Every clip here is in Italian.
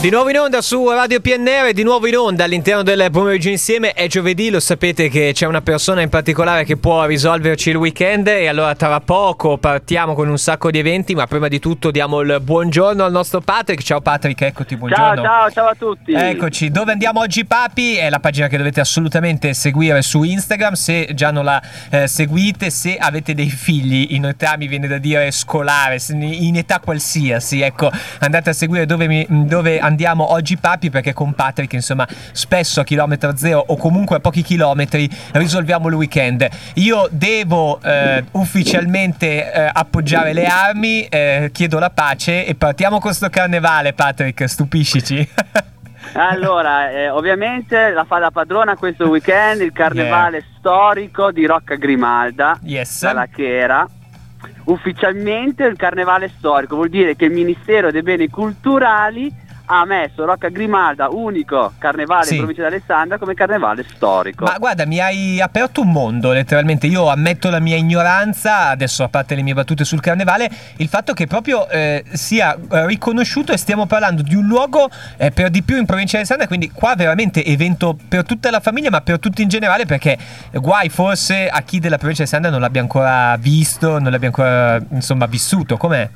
Di nuovo in onda su Radio PNR, di nuovo in onda all'interno del pomeriggio insieme. È giovedì, lo sapete che c'è una persona in particolare che può risolverci il weekend e allora tra poco partiamo con un sacco di eventi, ma prima di tutto diamo il buongiorno al nostro Patrick. Ciao Patrick, eccoti, buongiorno. Ciao, ciao, ciao a tutti. Eccoci, dove andiamo oggi papi? È la pagina che dovete assolutamente seguire su Instagram se già non la eh, seguite, se avete dei figli in età, mi viene da dire scolare, in età qualsiasi, ecco, andate a seguire dove, mi, dove andiamo oggi papi perché con Patrick insomma spesso a chilometro zero o comunque a pochi chilometri risolviamo il weekend. Io devo eh, ufficialmente eh, appoggiare le armi, eh, chiedo la pace e partiamo con sto carnevale Patrick, stupiscici. Allora, eh, ovviamente la fa da padrona questo weekend il carnevale yeah. storico di Rocca Grimalda, yes. dalla Chera. Ufficialmente il carnevale storico vuol dire che il Ministero dei Beni Culturali ha messo Rocca Grimalda, unico carnevale sì. in provincia di Alessandria, come carnevale storico. Ma guarda, mi hai aperto un mondo, letteralmente. Io ammetto la mia ignoranza, adesso a parte le mie battute sul carnevale, il fatto che proprio eh, sia eh, riconosciuto e stiamo parlando di un luogo eh, per di più in provincia di Alessandria, quindi qua veramente evento per tutta la famiglia, ma per tutti in generale, perché guai forse a chi della provincia di Alessandria non l'abbia ancora visto, non l'abbia ancora insomma vissuto. Com'è?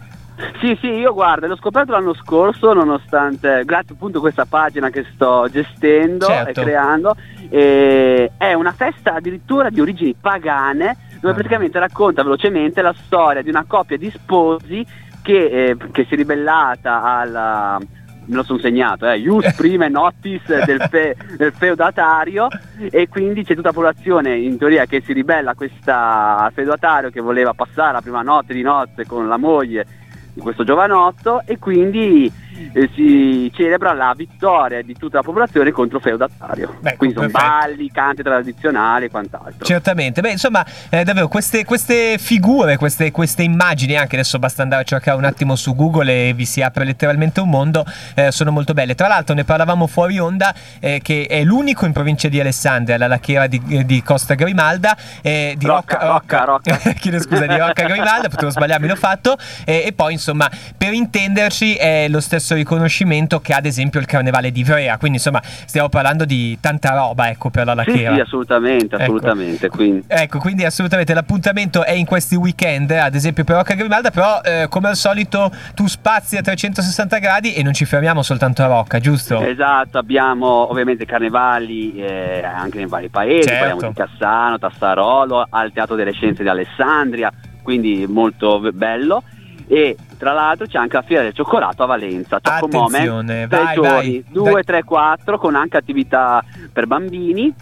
Sì, sì, io guardo, l'ho scoperto l'anno scorso, nonostante, grazie appunto a questa pagina che sto gestendo certo. e creando, e è una festa addirittura di origini pagane, dove ah. praticamente racconta velocemente la storia di una coppia di sposi che, eh, che si è ribellata alla me lo sono segnato, eh, Ius prima e notis del, fe, del, feudatario e quindi c'è tutta la popolazione in teoria che si ribella a questa, al feudatario che voleva passare la prima notte di nozze con la moglie di questo giovanotto e quindi eh, si celebra la vittoria di tutta la popolazione contro il feudatario. Beh, Quindi sono perfetto. balli, canti tradizionali e quant'altro. Certamente, beh insomma eh, davvero queste, queste figure, queste, queste, immagini, anche adesso basta andare a cercare un attimo su Google e vi si apre letteralmente un mondo, eh, sono molto belle. Tra l'altro ne parlavamo fuori onda eh, che è l'unico in provincia di Alessandria, la lacchera di, di Costa Grimalda, eh, di Rocca, Rocca, Rocca, Rocca. chiedo scusa, di Rocca Grimalda, potevo sbagliarmi, l'ho fatto, e poi insomma per intenderci è lo stesso stesso riconoscimento che ha ad esempio il carnevale di Ivrea. Quindi insomma stiamo parlando di tanta roba ecco, per la lacchera. Sì, sì assolutamente, assolutamente. Ecco. Quindi. ecco, quindi assolutamente l'appuntamento è in questi weekend, ad esempio per Rocca Grimalda, però eh, come al solito tu spazi a 360 gradi e non ci fermiamo soltanto a Rocca, giusto? Esatto, abbiamo ovviamente carnevali eh, anche nei vari paesi, certo. parliamo di Cassano, Tassarolo, al Teatro delle Scienze di Alessandria, quindi molto bello e tra l'altro c'è anche la fiera del cioccolato a Valenza. Choco Moment, vai, giorni, 2, 3, 4 con anche attività per bambini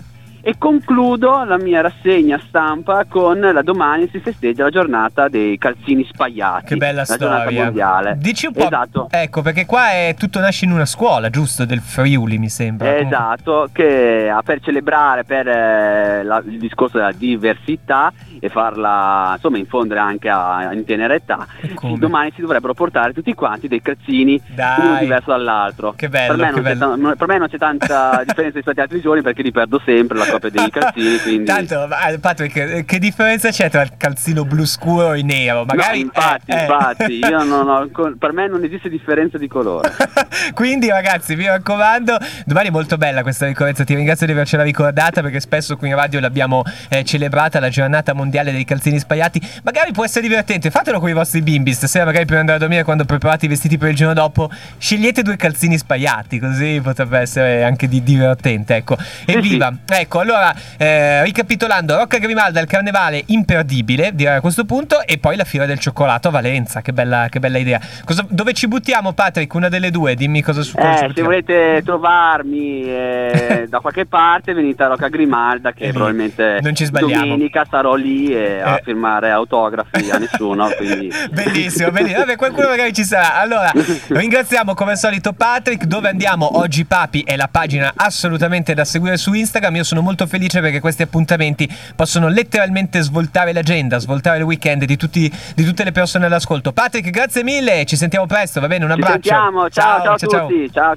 e concludo la mia rassegna stampa con la domani si festeggia la giornata dei calzini spagliati. Che bella la storia. mondiale. Dici un po'. Esatto. Ecco, perché qua è tutto nasce in una scuola, giusto? Del Friuli, mi sembra. Esatto, che per celebrare per eh, la, il discorso della diversità e farla insomma infondere anche a, in tenera età. Domani si dovrebbero portare tutti quanti dei calzini Dai. uno diverso dall'altro. Che bello. Per me, che bello. T- per me non c'è tanta differenza rispetto agli altri giorni perché li perdo sempre la coppia dei calzini. Quindi... Tanto, Patrick, che differenza c'è tra il calzino blu scuro e nero? Magari, no, infatti, eh, infatti, eh. io non ho, per me non esiste differenza di colore. quindi ragazzi, mi raccomando, domani è molto bella questa ricorrenza, ti ringrazio di avercela ricordata perché spesso qui in radio l'abbiamo eh, celebrata, la giornata mondiale dei calzini spagliati. Magari può essere divertente, fatelo con i vostri bimbi, stasera magari per andare a dormire quando preparate i vestiti per il giorno dopo, scegliete due calzini spagliati, così potrebbe essere anche di divertente, ecco. Evviva! Ecco, allora eh, ricapitolando, Rocca Grimalda, il carnevale imperdibile, direi a questo punto, e poi la fiera del cioccolato a Valenza. Che bella, che bella idea. Cosa, dove ci buttiamo, Patrick? Una delle due, dimmi cosa su eh, Se volete trovarmi eh, da qualche parte, venite a Rocca Grimalda, che probabilmente non ci domenica sarò lì eh, a firmare autografi a nessuno. Quindi... bellissimo, bellissimo. Vabbè, qualcuno magari ci sarà. Allora, ringraziamo come al solito Patrick. Dove andiamo oggi, Papi? È la pagina assolutamente da seguire su Instagram. Io sono molto felice perché questi appuntamenti possono letteralmente svoltare l'agenda, svoltare il weekend di, tutti, di tutte le persone all'ascolto. Patrick, grazie mille, ci sentiamo presto, va bene? Un abbraccio. Ci sentiamo, ciao, ciao, ciao a tutti, ciao.